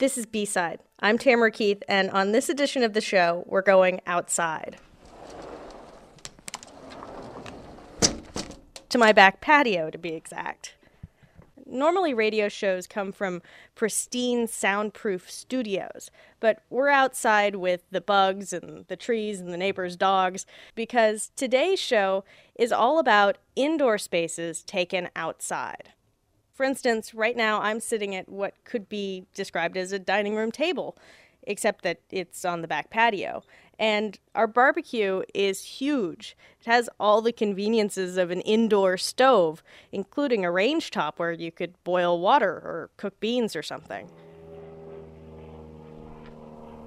This is B Side. I'm Tamara Keith, and on this edition of the show, we're going outside. To my back patio, to be exact. Normally, radio shows come from pristine, soundproof studios, but we're outside with the bugs and the trees and the neighbors' dogs because today's show is all about indoor spaces taken outside. For instance, right now I'm sitting at what could be described as a dining room table, except that it's on the back patio. And our barbecue is huge. It has all the conveniences of an indoor stove, including a range top where you could boil water or cook beans or something.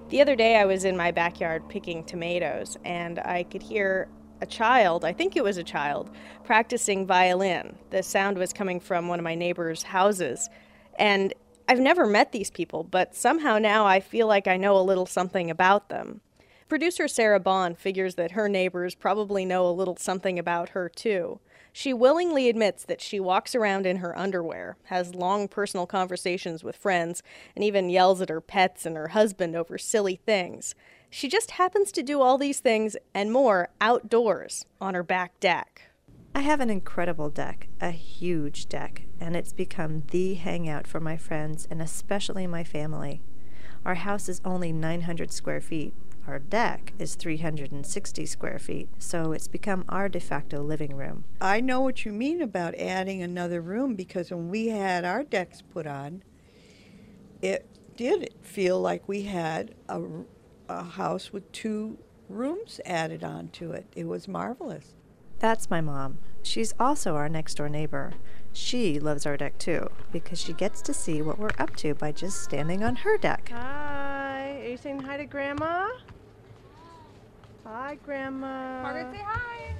The other day I was in my backyard picking tomatoes and I could hear a child, I think it was a child, practicing violin. The sound was coming from one of my neighbor's houses. And I've never met these people, but somehow now I feel like I know a little something about them. Producer Sarah Bond figures that her neighbors probably know a little something about her too. She willingly admits that she walks around in her underwear, has long personal conversations with friends, and even yells at her pets and her husband over silly things. She just happens to do all these things and more outdoors on her back deck. I have an incredible deck, a huge deck, and it's become the hangout for my friends and especially my family. Our house is only 900 square feet. Our deck is 360 square feet, so it's become our de facto living room. I know what you mean about adding another room because when we had our decks put on, it did feel like we had a a house with two rooms added on to it. It was marvelous. That's my mom. She's also our next door neighbor. She loves our deck too because she gets to see what we're up to by just standing on her deck. Hi. Are you saying hi to Grandma? Hi, Grandma. Margaret, say hi.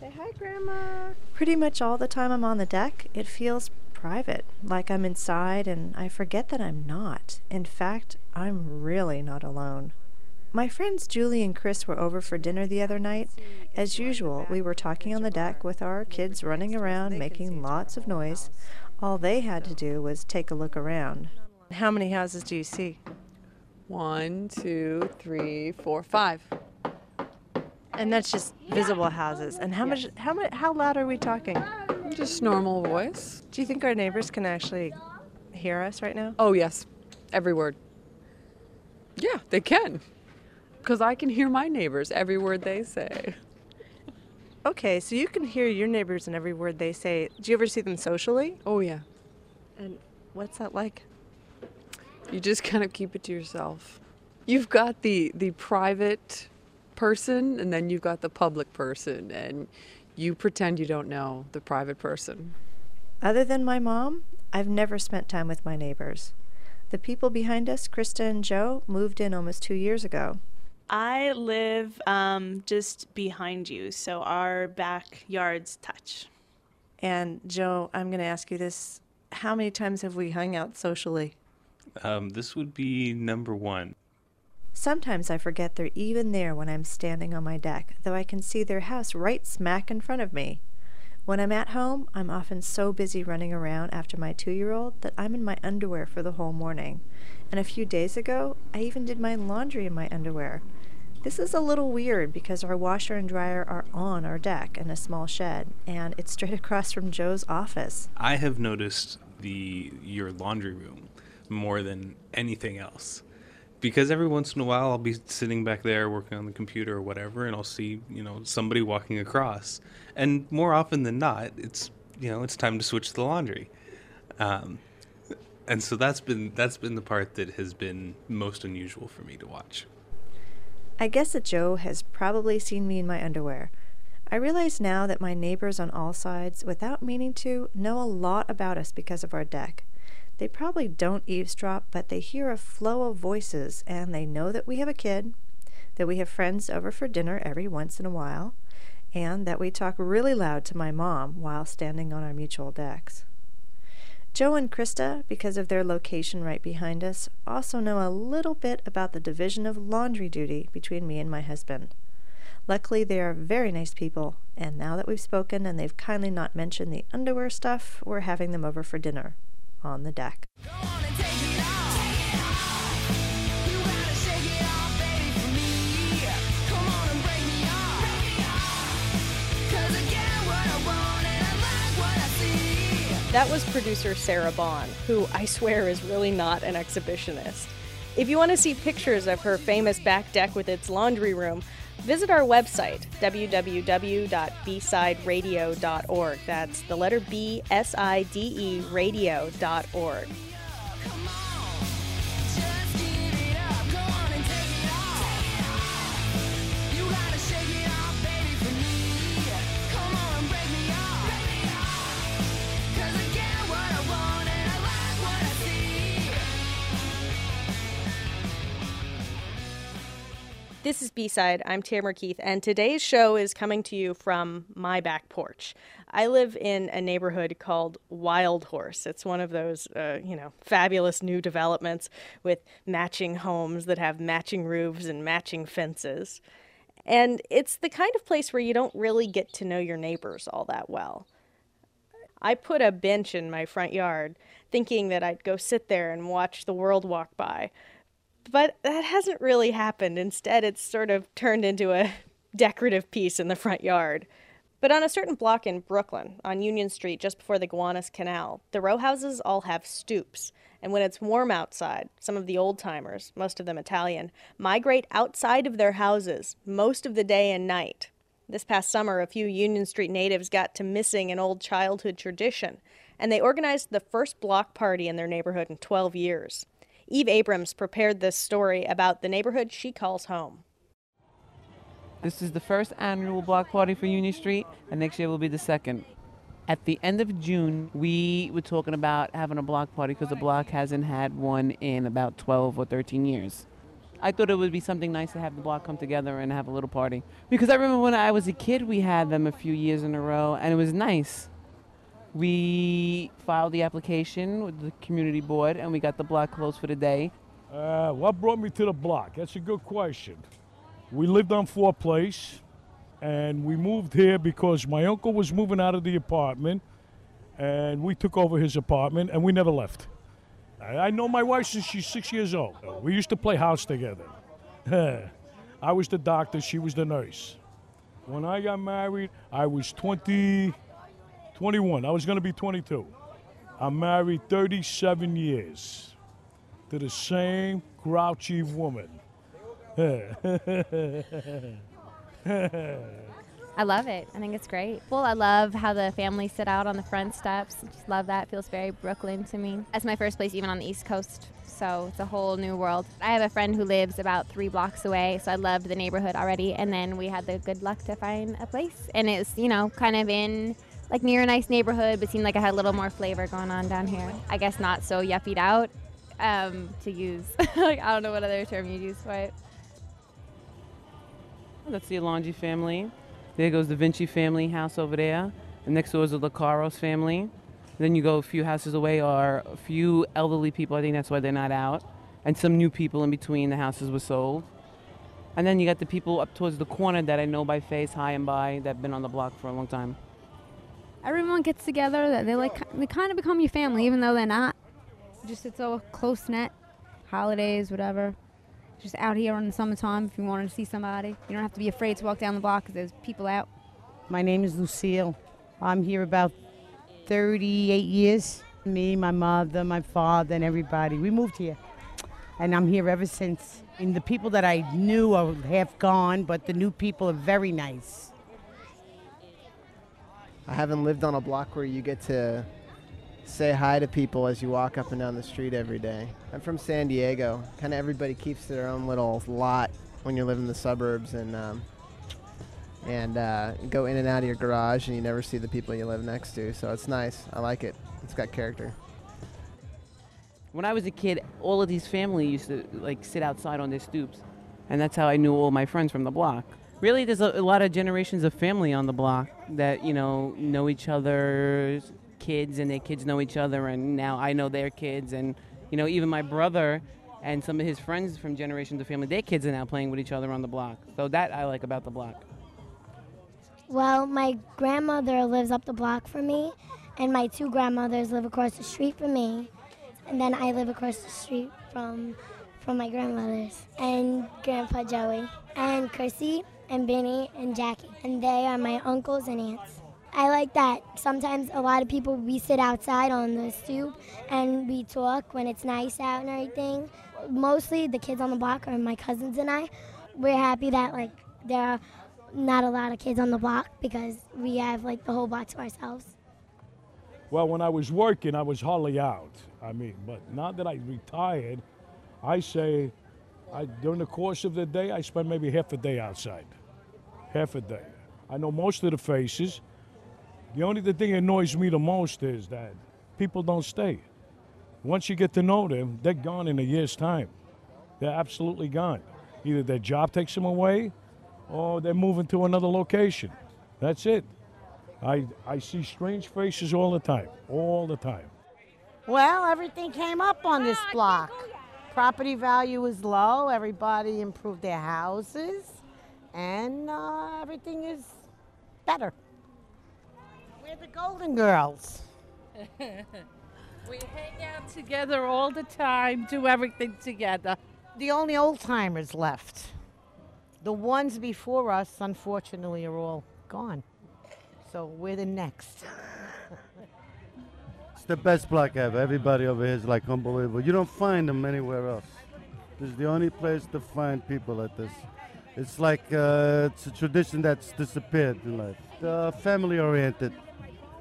Say hi, Grandma. Pretty much all the time I'm on the deck, it feels private, like I'm inside and I forget that I'm not. In fact, I'm really not alone. My friends Julie and Chris were over for dinner the other night. As usual, we were talking on the deck with our kids running around making lots of noise. All they had to do was take a look around. How many houses do you see? One, two, three, four, five. And that's just visible houses. And how much how much how loud are we talking? Just normal voice. Do you think our neighbors can actually hear us right now? Oh, yes. Every word. Yeah, they can. Because I can hear my neighbors every word they say. Okay, so you can hear your neighbors and every word they say. Do you ever see them socially? Oh, yeah. And what's that like? You just kind of keep it to yourself. You've got the, the private person, and then you've got the public person, and you pretend you don't know the private person. Other than my mom, I've never spent time with my neighbors. The people behind us, Krista and Joe, moved in almost two years ago. I live um, just behind you, so our backyards touch. And Joe, I'm going to ask you this. How many times have we hung out socially? Um, this would be number one. Sometimes I forget they're even there when I'm standing on my deck, though I can see their house right smack in front of me. When I'm at home, I'm often so busy running around after my two year old that I'm in my underwear for the whole morning. And a few days ago, I even did my laundry in my underwear. This is a little weird because our washer and dryer are on our deck in a small shed, and it's straight across from Joe's office. I have noticed the your laundry room more than anything else. Because every once in a while I'll be sitting back there working on the computer or whatever and I'll see, you know, somebody walking across. And more often than not, it's you know, it's time to switch the laundry. Um, and so that's been that's been the part that has been most unusual for me to watch. I guess that Joe has probably seen me in my underwear. I realize now that my neighbors on all sides, without meaning to, know a lot about us because of our deck. They probably don't eavesdrop, but they hear a flow of voices and they know that we have a kid, that we have friends over for dinner every once in a while, and that we talk really loud to my mom while standing on our mutual decks. Joe and Krista, because of their location right behind us, also know a little bit about the division of laundry duty between me and my husband. Luckily, they are very nice people, and now that we've spoken and they've kindly not mentioned the underwear stuff, we're having them over for dinner on the deck. That was producer Sarah Bond, who I swear is really not an exhibitionist. If you want to see pictures of her famous back deck with its laundry room, visit our website, www.bsideradio.org. That's the letter B, S I D E, radio.org. This is B Side. I'm Tamara Keith, and today's show is coming to you from my back porch. I live in a neighborhood called Wild Horse. It's one of those, uh, you know, fabulous new developments with matching homes that have matching roofs and matching fences. And it's the kind of place where you don't really get to know your neighbors all that well. I put a bench in my front yard thinking that I'd go sit there and watch the world walk by. But that hasn't really happened. Instead, it's sort of turned into a decorative piece in the front yard. But on a certain block in Brooklyn, on Union Street, just before the Gowanus Canal, the row houses all have stoops. And when it's warm outside, some of the old timers, most of them Italian, migrate outside of their houses most of the day and night. This past summer, a few Union Street natives got to missing an old childhood tradition, and they organized the first block party in their neighborhood in 12 years. Eve Abrams prepared this story about the neighborhood she calls home. This is the first annual block party for Union Street, and next year will be the second. At the end of June, we were talking about having a block party because the block hasn't had one in about 12 or 13 years. I thought it would be something nice to have the block come together and have a little party. Because I remember when I was a kid, we had them a few years in a row, and it was nice. We filed the application with the community board, and we got the block closed for the day. Uh, what brought me to the block? That's a good question. We lived on Four Place, and we moved here because my uncle was moving out of the apartment, and we took over his apartment, and we never left. I, know my wife since she's six years old. We used to play house together. I was the doctor, she was the nurse. When I got married, I was 20, 21. I was going to be 22. I'm married 37 years to the same grouchy woman. I love it. I think it's great. Well, I love how the family sit out on the front steps. Just love that. Feels very Brooklyn to me. That's my first place, even on the East Coast. So it's a whole new world. I have a friend who lives about three blocks away, so I loved the neighborhood already. And then we had the good luck to find a place, and it's you know kind of in like near a nice neighborhood, but seemed like I had a little more flavor going on down here. I guess not so yuppied out um, to use. like I don't know what other term you'd use for it. That's the Alonji family. There goes the Vinci family house over there. And next door is the Lacaros family. Then you go a few houses away are a few elderly people. I think that's why they're not out. And some new people in between the houses were sold. And then you got the people up towards the corner that I know by face, high and by, that have been on the block for a long time. Everyone gets together. They like they kind of become your family, even though they're not. Just it's all close knit. Holidays, whatever. Just out here in the summertime, if you wanted to see somebody, you don't have to be afraid to walk down the block because there's people out. My name is Lucille. I'm here about 38 years. Me, my mother, my father, and everybody. We moved here. And I'm here ever since. And the people that I knew are half gone, but the new people are very nice. I haven't lived on a block where you get to say hi to people as you walk up and down the street every day. I'm from San Diego. Kind of everybody keeps their own little lot when you live in the suburbs and um, and uh, go in and out of your garage and you never see the people you live next to. So it's nice. I like it. It's got character. When I was a kid, all of these families used to like sit outside on their stoops, and that's how I knew all my friends from the block. Really, there's a, a lot of generations of family on the block that you know know each other's kids, and their kids know each other, and now I know their kids, and you know even my brother and some of his friends from generations of family, their kids are now playing with each other on the block. So that I like about the block. Well, my grandmother lives up the block from me, and my two grandmothers live across the street from me, and then I live across the street from from my grandmothers and Grandpa Joey and Chrissy and Benny and Jackie, and they are my uncles and aunts. I like that sometimes a lot of people we sit outside on the stoop and we talk when it's nice out and everything. Mostly the kids on the block are my cousins and I. We're happy that like there are not a lot of kids on the block because we have like the whole block to ourselves. Well, when I was working, I was hardly out. I mean, but now that I retired, I say, I, during the course of the day, I spend maybe half a day outside. Half a day. I know most of the faces. The only the thing that annoys me the most is that people don't stay. Once you get to know them, they're gone in a year's time. They're absolutely gone. Either their job takes them away or they're moving to another location. That's it. I, I see strange faces all the time, all the time. Well, everything came up on this ah, block. Property value is low. Everybody improved their houses, and uh, everything is better. We're the Golden Girls. we hang out together all the time, do everything together. The only old timers left. The ones before us, unfortunately, are all gone. So we're the next. It's the best block ever. Everybody over here is like unbelievable. You don't find them anywhere else. This is the only place to find people like this. It's like uh, it's a tradition that's disappeared in life. Family-oriented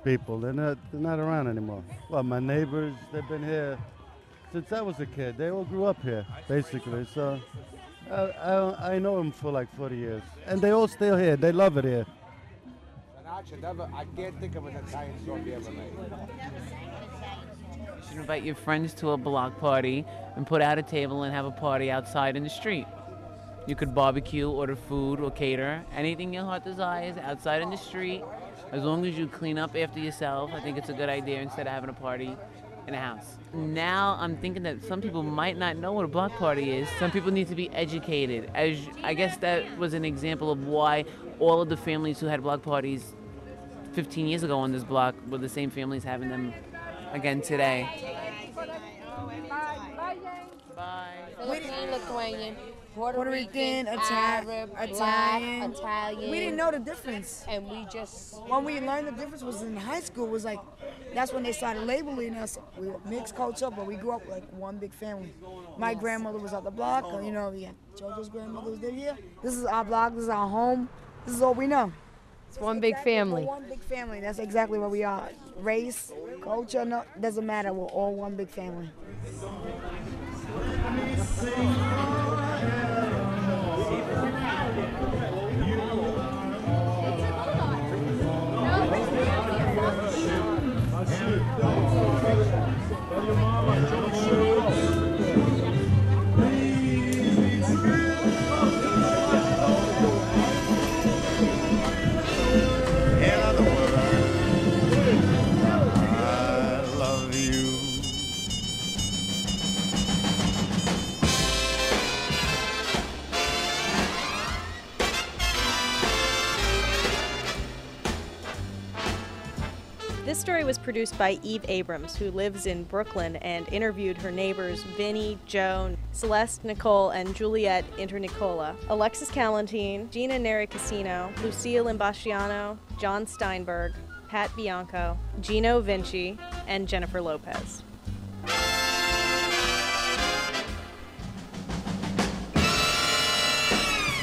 people, they're not, they're not around anymore. Well, my neighbors, they've been here since I was a kid. They all grew up here, basically. So I, I, I know them for like 40 years. And they all still here. They love it here. I can't think of an Italian song you ever made. Should invite your friends to a block party and put out a table and have a party outside in the street. You could barbecue, order food, or cater. Anything your heart desires outside in the street. As long as you clean up after yourself, I think it's a good idea instead of having a party in a house. Now I'm thinking that some people might not know what a block party is. Some people need to be educated. As I guess that was an example of why all of the families who had block parties 15 years ago on this block were the same families having them again today. Philippine, Lithuanian, Puerto, Puerto Rican, Ita- Arab, Italian. Black, Italian. We didn't know the difference. And we just when we learned the difference was in high school. Was like that's when they started labeling us. We were mixed culture, but we grew up like one big family. My grandmother was at the block, you know, yeah, JoJo's grandmother was there. Yeah, this is our block. This is our home. This is all we know. It's one big family. We're one big family. That's exactly what we are. Race, culture, no, doesn't matter. We're all one big family. This story was produced by Eve Abrams, who lives in Brooklyn and interviewed her neighbors Vinny, Joan, Celeste, Nicole, and Juliet Internicola, Alexis Calentine, Gina Nericasino, Lucille Imbastiano, John Steinberg, Pat Bianco, Gino Vinci, and Jennifer Lopez.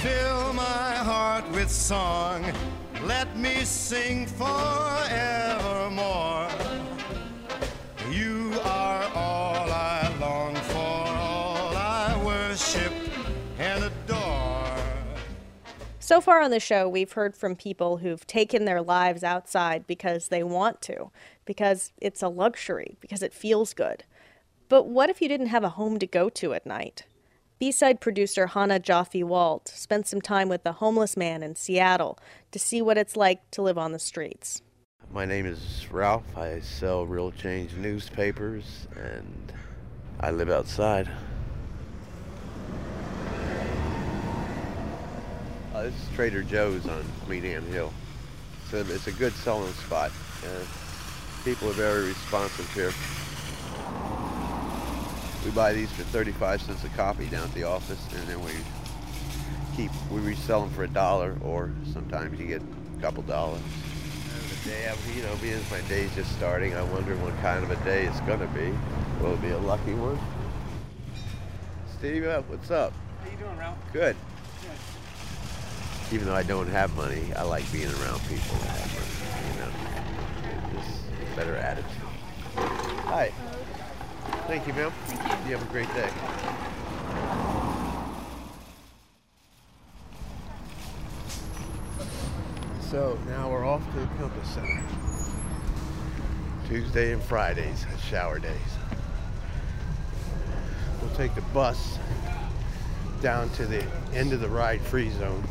Fill my heart with song. Let me sing forevermore. You are all I long for, all I worship and adore. So far on the show, we've heard from people who've taken their lives outside because they want to, because it's a luxury, because it feels good. But what if you didn't have a home to go to at night? B-side producer Chana Joffe-Walt spent some time with a homeless man in Seattle to see what it's like to live on the streets. My name is Ralph. I sell real change newspapers and I live outside. Uh, this is Trader Joe's on Anne Hill. So it's a good selling spot. Uh, people are very responsive here. We buy these for 35 cents a copy down at the office and then we keep, we resell them for a dollar or sometimes you get a couple dollars. The Day, I'm- you know, being my day's just starting, I wonder what kind of a day it's gonna be. Will it be a lucky one? Steve, uh, what's up? How you doing, Ralph? Good. Even though I don't have money, I like being around people that have money. You know, just a better attitude. Hi. Thank you, ma'am. Thank you. You have a great day. So now we're off to the Compass Center. Tuesday and Fridays, shower days. We'll take the bus down to the end of the ride free zone.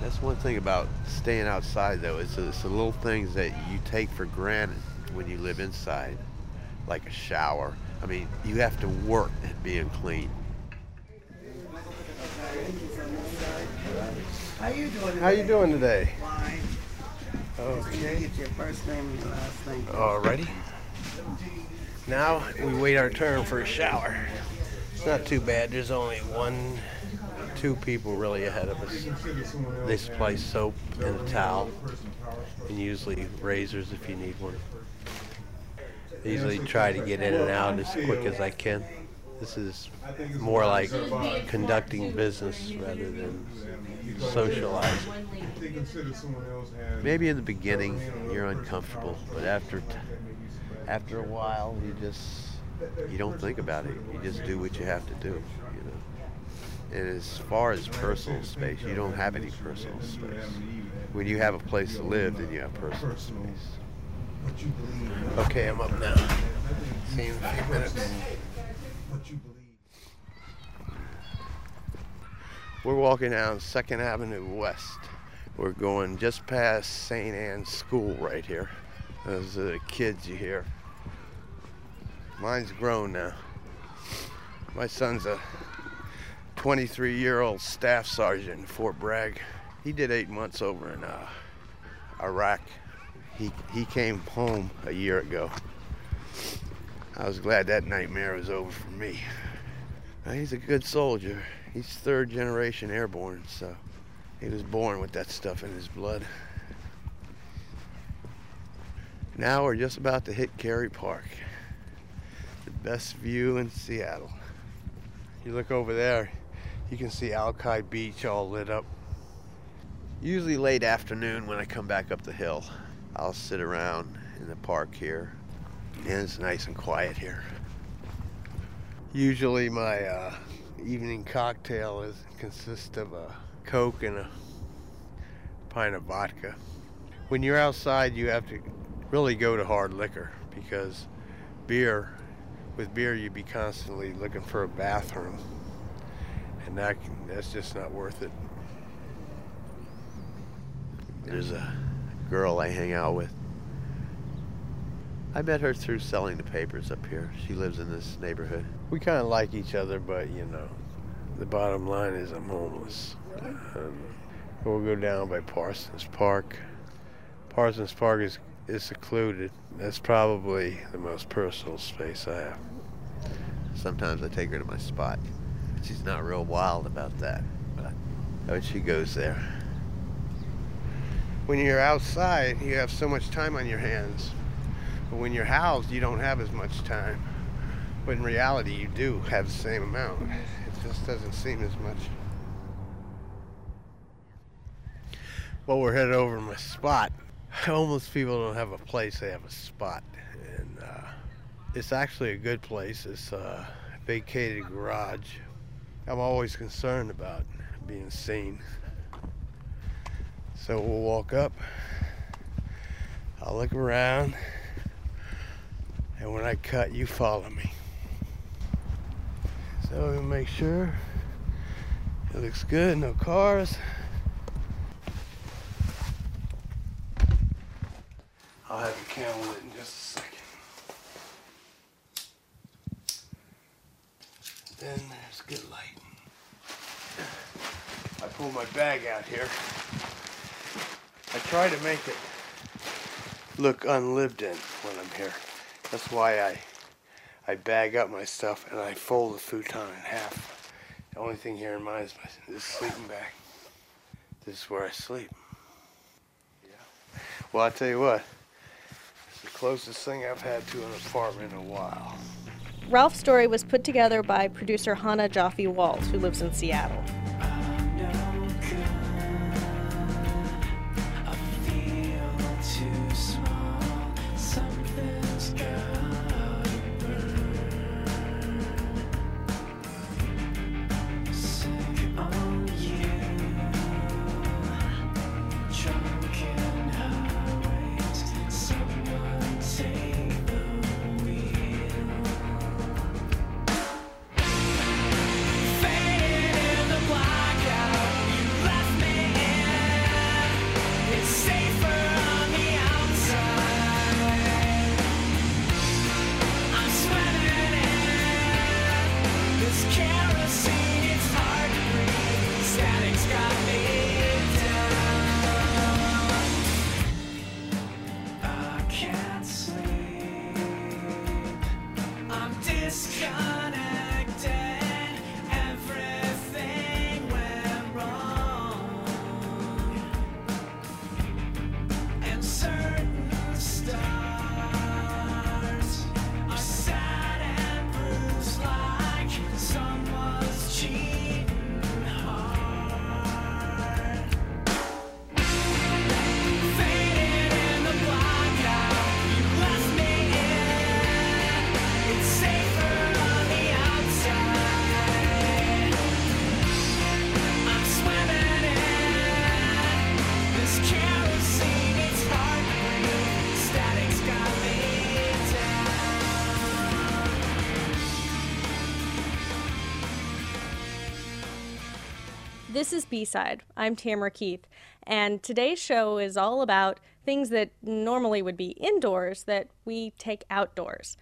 That's one thing about staying outside though, it's it's the little things that you take for granted when you live inside, like a shower. I mean, you have to work at being clean. How you doing? How you doing today? Fine. Okay. Get your first name and your last name. Alrighty. Now we wait our turn for a shower. It's not too bad. There's only one, two people really ahead of us. They supply soap and a towel, and usually razors if you need one. I usually try to get in and out as quick as I can. This is more like conducting business rather than socializing. Maybe in the beginning you're uncomfortable, but after t- after a while you just you don't think about it. You just do what you have to do. You know. And as far as personal space, you don't have any personal space. When you have a place to live, then you have personal space. Okay, I'm up now. See you in a few minutes. We're walking down Second Avenue West. We're going just past St. Anne's School right here. Those are the kids you hear. Mine's grown now. My son's a 23 year old staff sergeant in Fort Bragg. He did eight months over in uh, Iraq. He, he came home a year ago. I was glad that nightmare was over for me. He's a good soldier. He's third generation airborne, so he was born with that stuff in his blood. Now we're just about to hit Kerry Park, the best view in Seattle. You look over there, you can see Alki Beach all lit up. Usually late afternoon when I come back up the hill, I'll sit around in the park here, and it's nice and quiet here. Usually my uh, evening cocktail is consists of a Coke and a pint of vodka. When you're outside, you have to really go to hard liquor because beer, with beer, you'd be constantly looking for a bathroom, and that that's just not worth it. There's a girl I hang out with. I met her through selling the papers up here. She lives in this neighborhood. We kind of like each other, but you know, the bottom line is I'm homeless. Um, we'll go down by Parsons Park. Parsons Park is, is secluded. That's probably the most personal space I have. Sometimes I take her to my spot. She's not real wild about that, but but she goes there. When you're outside, you have so much time on your hands. But when you're housed, you don't have as much time. But in reality, you do have the same amount. It just doesn't seem as much. Well, we're headed over to my spot. Homeless people don't have a place, they have a spot. And uh, it's actually a good place. It's a vacated garage. I'm always concerned about being seen. So we'll walk up. I'll look around. And when I cut, you follow me. So we'll make sure it looks good, no cars. I'll have the camera lit in just a second. Then there's good light. I pull my bag out here. I try to make it look unlived in when I'm here. That's why I I bag up my stuff and I fold the futon in half. The only thing here in mine is my this sleeping bag. This is where I sleep. Yeah. Well, I tell you what, it's the closest thing I've had to an apartment in a while. Ralph's story was put together by producer Chana Joffe-Walt, who lives in Seattle. This is B Side. I'm Tamara Keith, and today's show is all about things that normally would be indoors that we take outdoors.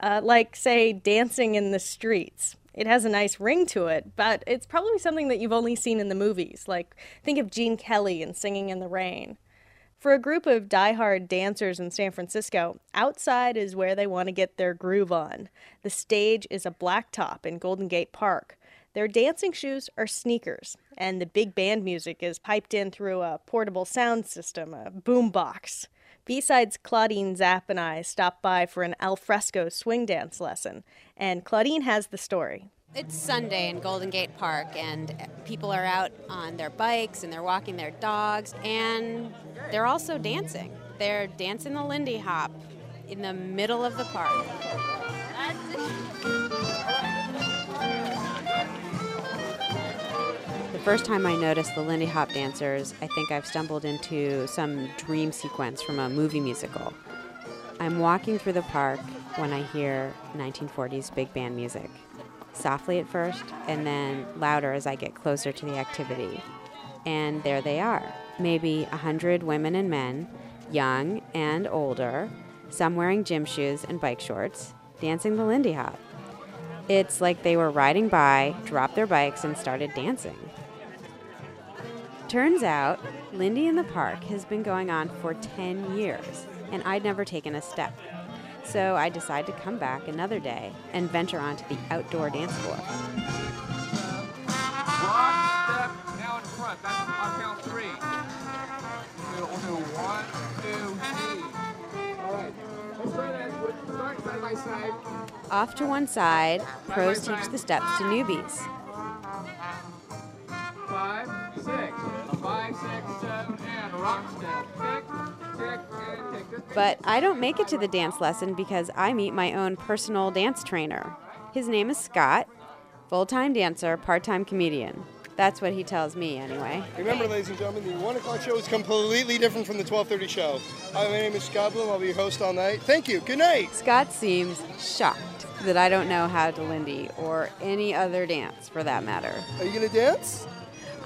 Uh, like, say, dancing in the streets. It has a nice ring to it, but it's probably something that you've only seen in the movies. Like, think of Gene Kelly and Singing in the Rain. For a group of diehard dancers in San Francisco, outside is where they want to get their groove on. The stage is a blacktop in Golden Gate Park. Their dancing shoes are sneakers, and the big band music is piped in through a portable sound system, a boombox. B-sides Claudine Zapp and I stopped by for an alfresco swing dance lesson, and Claudine has the story. It's Sunday in Golden Gate Park, and people are out on their bikes and they're walking their dogs, and they're also dancing. They're dancing the Lindy Hop in the middle of the park. First time I noticed the Lindy Hop dancers, I think I've stumbled into some dream sequence from a movie musical. I'm walking through the park when I hear 1940s big band music. Softly at first, and then louder as I get closer to the activity. And there they are maybe a hundred women and men, young and older, some wearing gym shoes and bike shorts, dancing the Lindy Hop. It's like they were riding by, dropped their bikes, and started dancing. Turns out, Lindy in the Park has been going on for 10 years, and I'd never taken a step. So I decide to come back another day and venture onto the outdoor dance floor. Rock, step, now in front. That's on count three. We'll do one, two, three. All right. Let's try that. Start side by side. Off to one side, pros teach the steps to newbies. But I don't make it to the dance lesson because I meet my own personal dance trainer. His name is Scott, full time dancer, part time comedian. That's what he tells me, anyway. Remember, ladies and gentlemen, the 1 o'clock show is completely different from the 12.30 show. Hi, my name is Scott Bloom. I'll be your host all night. Thank you. Good night. Scott seems shocked that I don't know how to Lindy or any other dance for that matter. Are you to dance?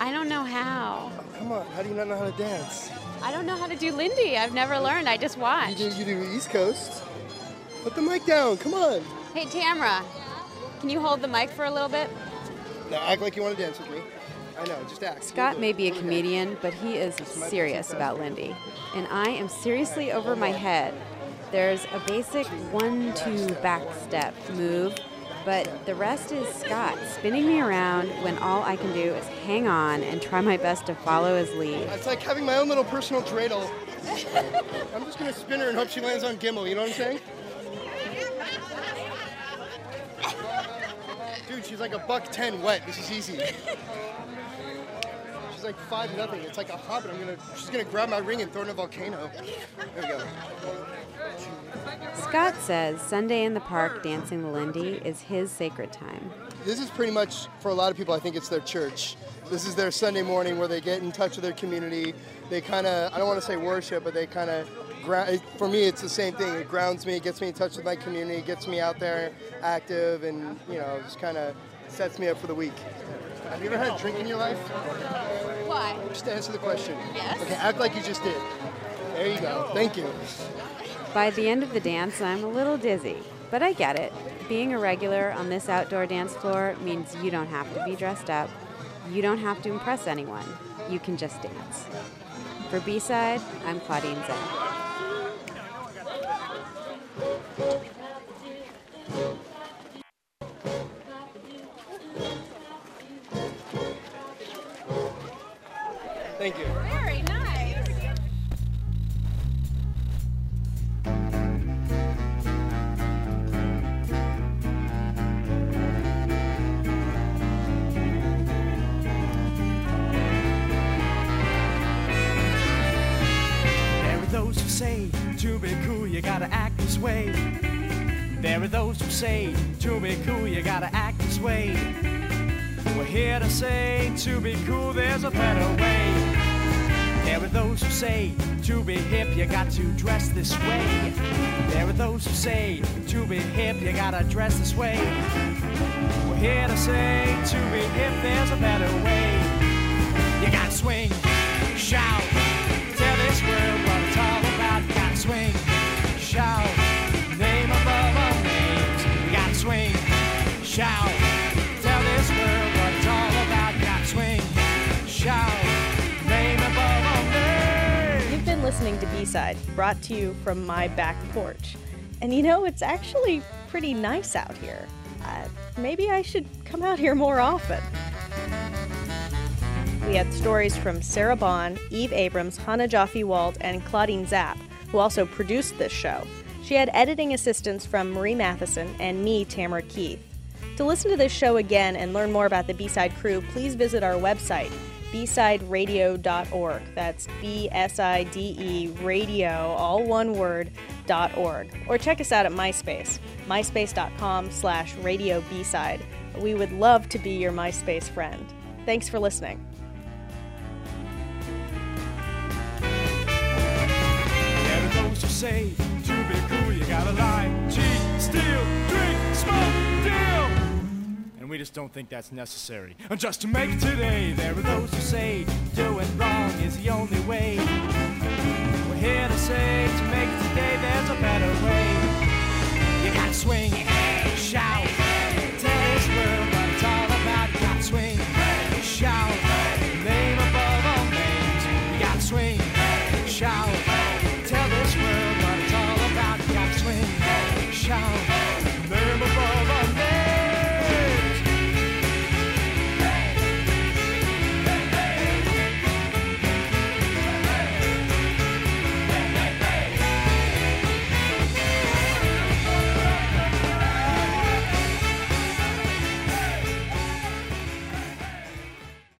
I don't know how. Come on. How do you not know how to dance? I don't know how to do Lindy. I've never learned. I just watch. You do, you do East Coast. Put the mic down. Come on. Hey, Tamara, can you hold the mic for a little bit? Now act like you want to dance with me. I know. Just act. Scott may be a comedian, but he is serious about Lindy. And I am seriously over my head. There's a basic one two back step move, but the rest is Scott spinning me around when all I can do is hang on and try my best to follow his lead. It's like having my own little personal dreidel. I'm just gonna spin her and hope she lands on gimel. You know what I'm saying? Dude, she's like a buck ten wet. This is easy. She's like five nothing. It's like a hobbit. I'm gonna. She's gonna grab my ring and throw it in a volcano. There we go. Scott says Sunday in the park dancing the Lindy is his sacred time. This is pretty much for a lot of people. I think it's their church. This is their Sunday morning where they get in touch with their community. They kind of. I don't want to say worship, but they kind of. Ground, for me, it's the same thing. It grounds me, it gets me in touch with my community, gets me out there active, and you know, just kind of sets me up for the week. Have you ever had a drink in your life? Why? Just to answer the question. Yes. Okay, act like you just did. There you go. Thank you. By the end of the dance, I'm a little dizzy, but I get it. Being a regular on this outdoor dance floor means you don't have to be dressed up. You don't have to impress anyone. You can just dance. For B-Side, I'm Claudine Zinn. Thank you. Very nice. Way. There are those who say, to be cool, you gotta act this way. We're here to say, to be cool, there's a better way. There are those who say, to be hip, you got to dress this way. There are those who say, to be hip, you gotta dress this way. We're here to say, to be hip, there's a better way. You gotta swing, shout, shout, tell this world what it's all about. Swing, shout, name above all names. You've been listening to B-Side, brought to you from my back porch. And you know, it's actually pretty nice out here. Uh, maybe I should come out here more often. We had stories from Sarah Bond, Eve Abrams, Chana Joffe-Walt, and Claudine Zapp, who also produced this show. She had editing assistance from Marie Matheson and me, Tamara Keith. To listen to this show again and learn more about the B-Side crew, please visit our website, bsideradio.org. That's B S I D E radio, all one word, dot org. Or check us out at MySpace, myspace.com slash radio B-Side. We would love to be your MySpace friend. Thanks for listening. Just don't think that's necessary. And just to make today, there are those who say, doing wrong is the only way. We're here to say, to make today, there's a better way. You gotta swing,